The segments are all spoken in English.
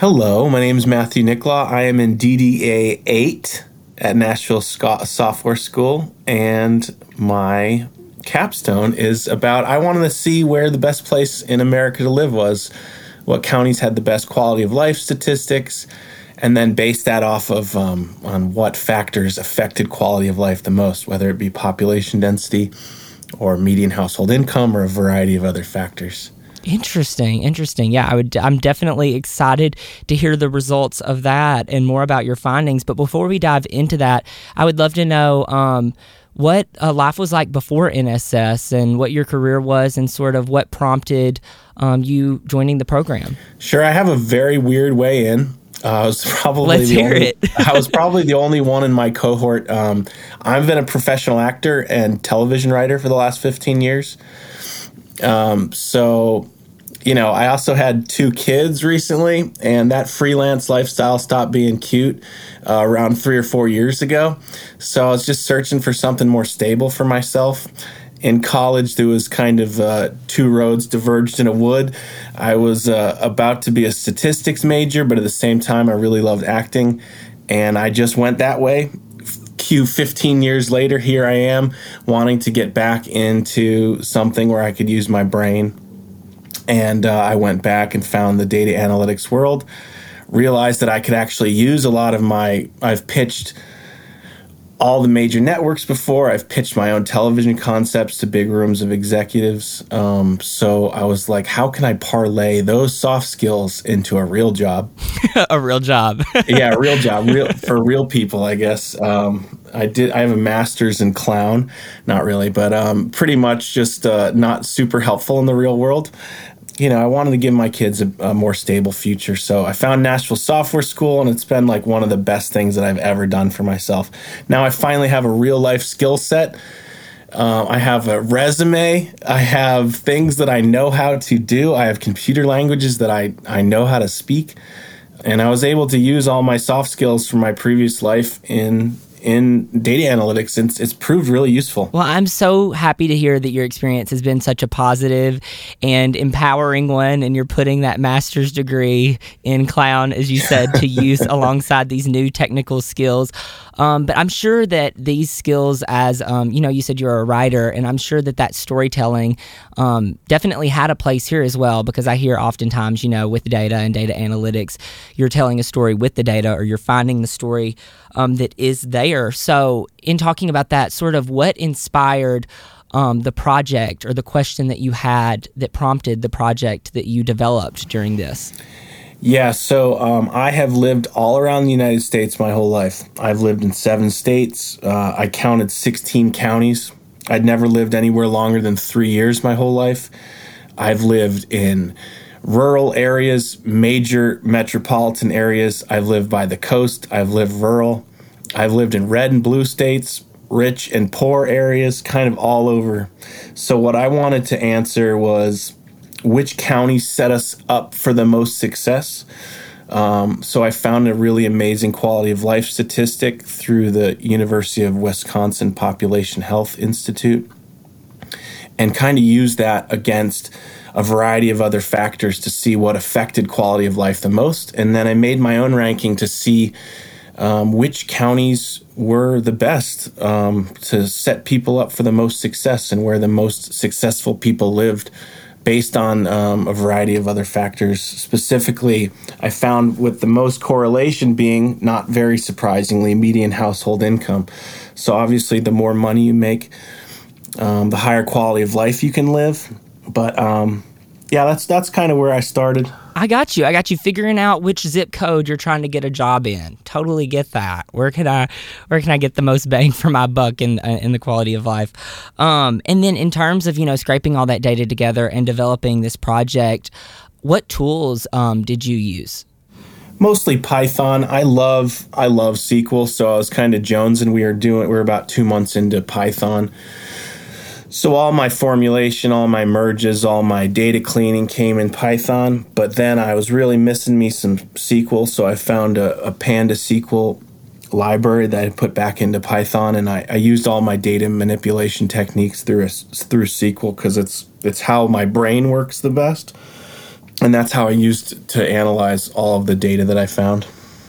Hello, my name is Matthew Nicklaw. I am in DDA 8 at Nashville Scott Software School, and my capstone is about I wanted to see where the best place in America to live was, what counties had the best quality of life statistics, and then base that off of um, on what factors affected quality of life the most, whether it be population density or median household income or a variety of other factors. Interesting, interesting. Yeah, I would. I'm definitely excited to hear the results of that and more about your findings. But before we dive into that, I would love to know um, what uh, life was like before NSS and what your career was, and sort of what prompted um, you joining the program. Sure, I have a very weird way in. Uh, I was probably Let's the hear only, it. I was probably the only one in my cohort. Um, I've been a professional actor and television writer for the last 15 years. Um, so, you know, I also had two kids recently, and that freelance lifestyle stopped being cute uh, around three or four years ago. So I was just searching for something more stable for myself. In college there was kind of uh, two roads diverged in a wood. I was uh, about to be a statistics major but at the same time i really loved acting and i just went that way. Q 15 years later here i am wanting to get back into something where i could use my brain and uh, i went back and found the data analytics world realized that i could actually use a lot of my i've pitched all the major networks before. I've pitched my own television concepts to big rooms of executives. Um, so I was like, how can I parlay those soft skills into a real job? a real job. yeah, a real job, real for real people, I guess. Um, I did. I have a master's in clown, not really, but um, pretty much just uh, not super helpful in the real world you know, I wanted to give my kids a, a, more stable future. So I found Nashville Software School, and it's been like one of the best things that I've ever done for myself. Now I finally have a real life skill set. Uh, I have a resume. I have things that I know how to do. I have computer languages that I, I know how to speak. And I was able to use all my soft skills from my previous life in in data analytics. It's, it's proved really useful. Well, I'm so happy to hear that your experience has been such a positive and empowering one, and you're putting that master's degree in clown, as you said, to use alongside these new technical skills. Um, but I'm sure that these skills, as um, you know, you said you're a writer, and I'm sure that that storytelling um, definitely had a place here as well. Because I hear oftentimes, you know, with data and data analytics, you're telling a story with the data, or you're finding the story um, that is there. So, in talking about that, sort of what inspired um, the project or the question that you had that prompted the project that you developed during this? Yeah, so um, I have lived all around the United States my whole life. I've lived in seven states. Uh, I counted 16 counties. I'd never lived anywhere longer than three years my whole life. I've lived in rural areas, major metropolitan areas. I've lived by the coast. I've lived rural. I've lived in red and blue states, rich and poor areas, kind of all over. So, what I wanted to answer was which county set us up for the most success. Um, so, I found a really amazing quality of life statistic through the University of Wisconsin Population Health Institute and kind of used that against a variety of other factors to see what affected quality of life the most. And then I made my own ranking to see um, which counties were the best um, to set people up for the most success and where the most successful people lived based on um, a variety of other factors. Specifically, I found with the most correlation being, not very surprisingly, median household income. So, obviously, the more money you make, um, the higher quality of life you can live. But um, yeah, that's that's kind of where I started. I got you. I got you figuring out which zip code you're trying to get a job in. Totally get that. Where can I where can I get the most bang for my buck in uh, in the quality of life? Um, and then in terms of you know scraping all that data together and developing this project, what tools um, did you use? Mostly Python. I love I love SQL, so I was kind of Jones, and we are doing we're about two months into Python. So all my formulation, all my merges, all my data cleaning came in Python, but then I was really missing me some SQL, so I found a, a pandasql library that I put back into Python, and I, I used all my data manipulation techniques through a, through SQL because it's it's how my brain works the best. and that's how I used to analyze all of the data that I found.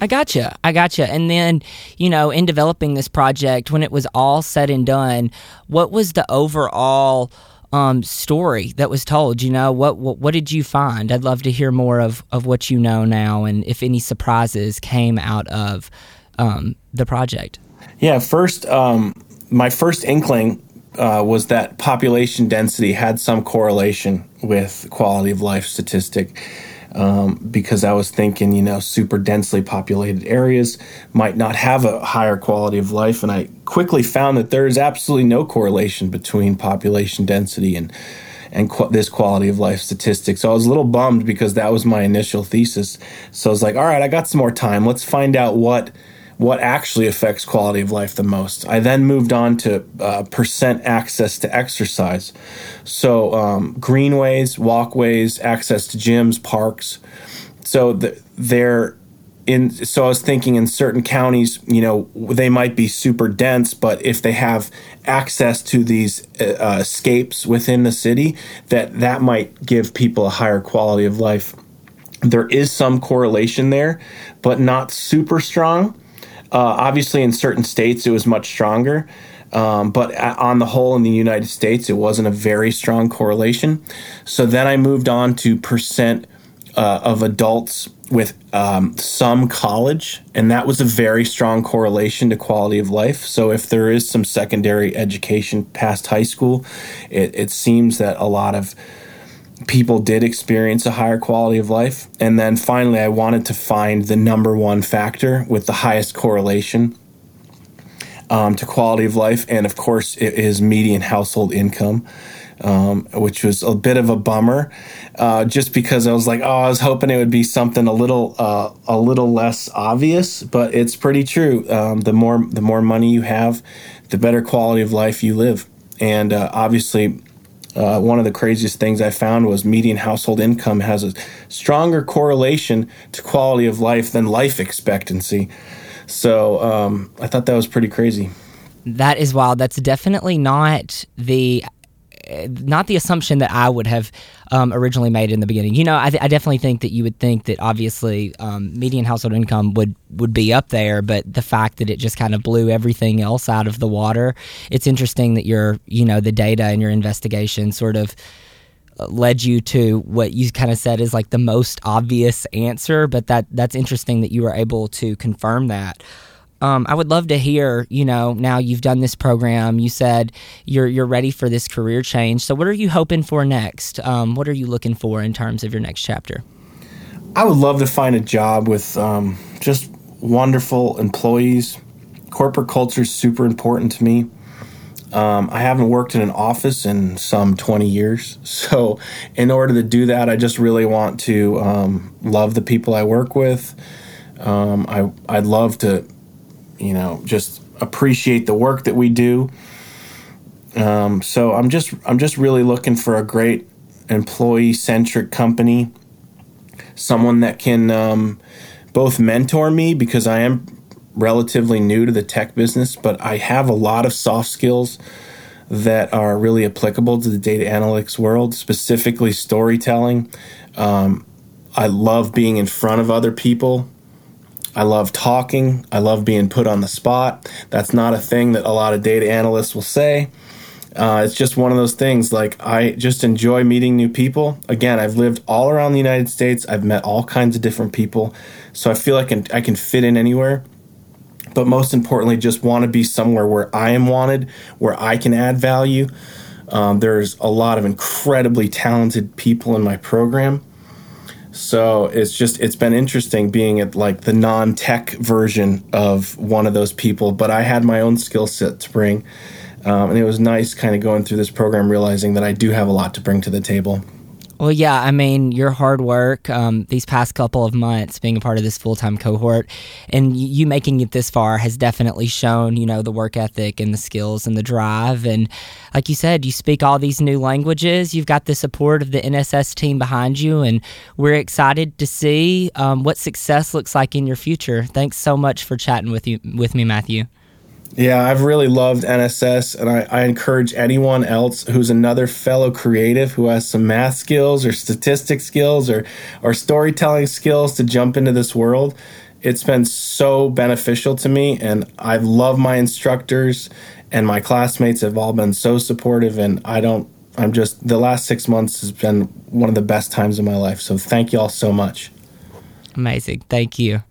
I gotcha. I gotcha. And then, you know, in developing this project, when it was all said and done, what was the overall um, story that was told? You know, what, what what did you find? I'd love to hear more of of what you know now, and if any surprises came out of um, the project. Yeah, first, um, my first inkling uh, was that population density had some correlation with quality of life statistic. Um, because I was thinking, you know, super densely populated areas might not have a higher quality of life. And I quickly found that there is absolutely no correlation between population density and and qu- this quality of life statistic. So I was a little bummed because that was my initial thesis. So I was like, all right, I got some more time. Let's find out what what actually affects quality of life the most. I then moved on to uh, percent access to exercise. So, um, greenways, walkways, access to gyms, parks. So, the, they're in, so I was thinking in certain counties, you know, they might be super dense, but if they have access to these uh, escapes within the city, that that might give people a higher quality of life. There is some correlation there, but not super strong. Uh, obviously, in certain states, it was much stronger. Um, but on the whole, in the United States, it wasn't a very strong correlation. So then I moved on to percent uh, of adults with um, some college, and that was a very strong correlation to quality of life. So if there is some secondary education past high school, it, it seems that a lot of people did experience a higher quality of life. And then finally, I wanted to find the number one factor with the highest correlation um, to quality of life. And of course, it is median household income. Um, which was a bit of a bummer, uh, just because I was like, oh, I was hoping it would be something a little, uh, a little less obvious. But it's pretty true. Um, the more, the more money you have, the better quality of life you live. And uh, obviously, uh, one of the craziest things I found was median household income has a stronger correlation to quality of life than life expectancy. So um, I thought that was pretty crazy. That is wild. That's definitely not the not the assumption that I would have um, originally made in the beginning. You know, I, th- I, definitely think that you would think that obviously um, median household income would would be up there, but the fact that it just kind of blew everything else out of the water. It's interesting that your you know the data and your investigation sort of uh, led you to what you kind of said is like the most obvious answer, but that that's interesting that you were able to confirm that. Um, I would love to hear, you know, now you've done this program, you said you're you're ready for this career change. So what are you hoping for next? Um, what are you looking for in terms of your next chapter? I would love to find a job with um, just wonderful employees. Corporate culture is super important to me. Um, I haven't worked in an office in some 20 years. So, in order to do that, I just really want to um, love the people I work with. Um, I, I'd love to you know, just appreciate the work that we do. Um, so I'm just I'm just really looking for a great employee centric company, someone that can um, both mentor me because I am relatively new to the tech business, but I have a lot of soft skills that are really applicable to the data analytics world, specifically storytelling. Um, I love being in front of other people I love talking. I love being put on the spot. That's not a thing that a lot of data analysts will say. Uh, it's just one of those things. Like, I just enjoy meeting new people. Again, I've lived all around the United States, I've met all kinds of different people. So I feel like I can, I can fit in anywhere. But most importantly, just want to be somewhere where I am wanted, where I can add value. Um, there's a lot of incredibly talented people in my program. So it's just it's been interesting being at like the non-tech version of one of those people, but I had my own skill set to bring, um, and it was nice kind of going through this program, realizing that I do have a lot to bring to the table. Well, yeah, I mean, your hard work um, these past couple of months being a part of this full time cohort and you making it this far has definitely shown, you know, the work ethic and the skills and the drive. And like you said, you speak all these new languages. You've got the support of the NSS team behind you, and we're excited to see um, what success looks like in your future. Thanks so much for chatting with you with me, Matthew. Yeah, I've really loved NSS, and I, I, encourage anyone else who's another fellow creative who has some math skills or statistics skills or, or storytelling skills to jump into this world. It's been so beneficial to me, and I love my instructors, and my classmates have all been so supportive, and I don't, I'm just, the last six months has been one of the best times of my life. So thank you all so much. Amazing. Thank you.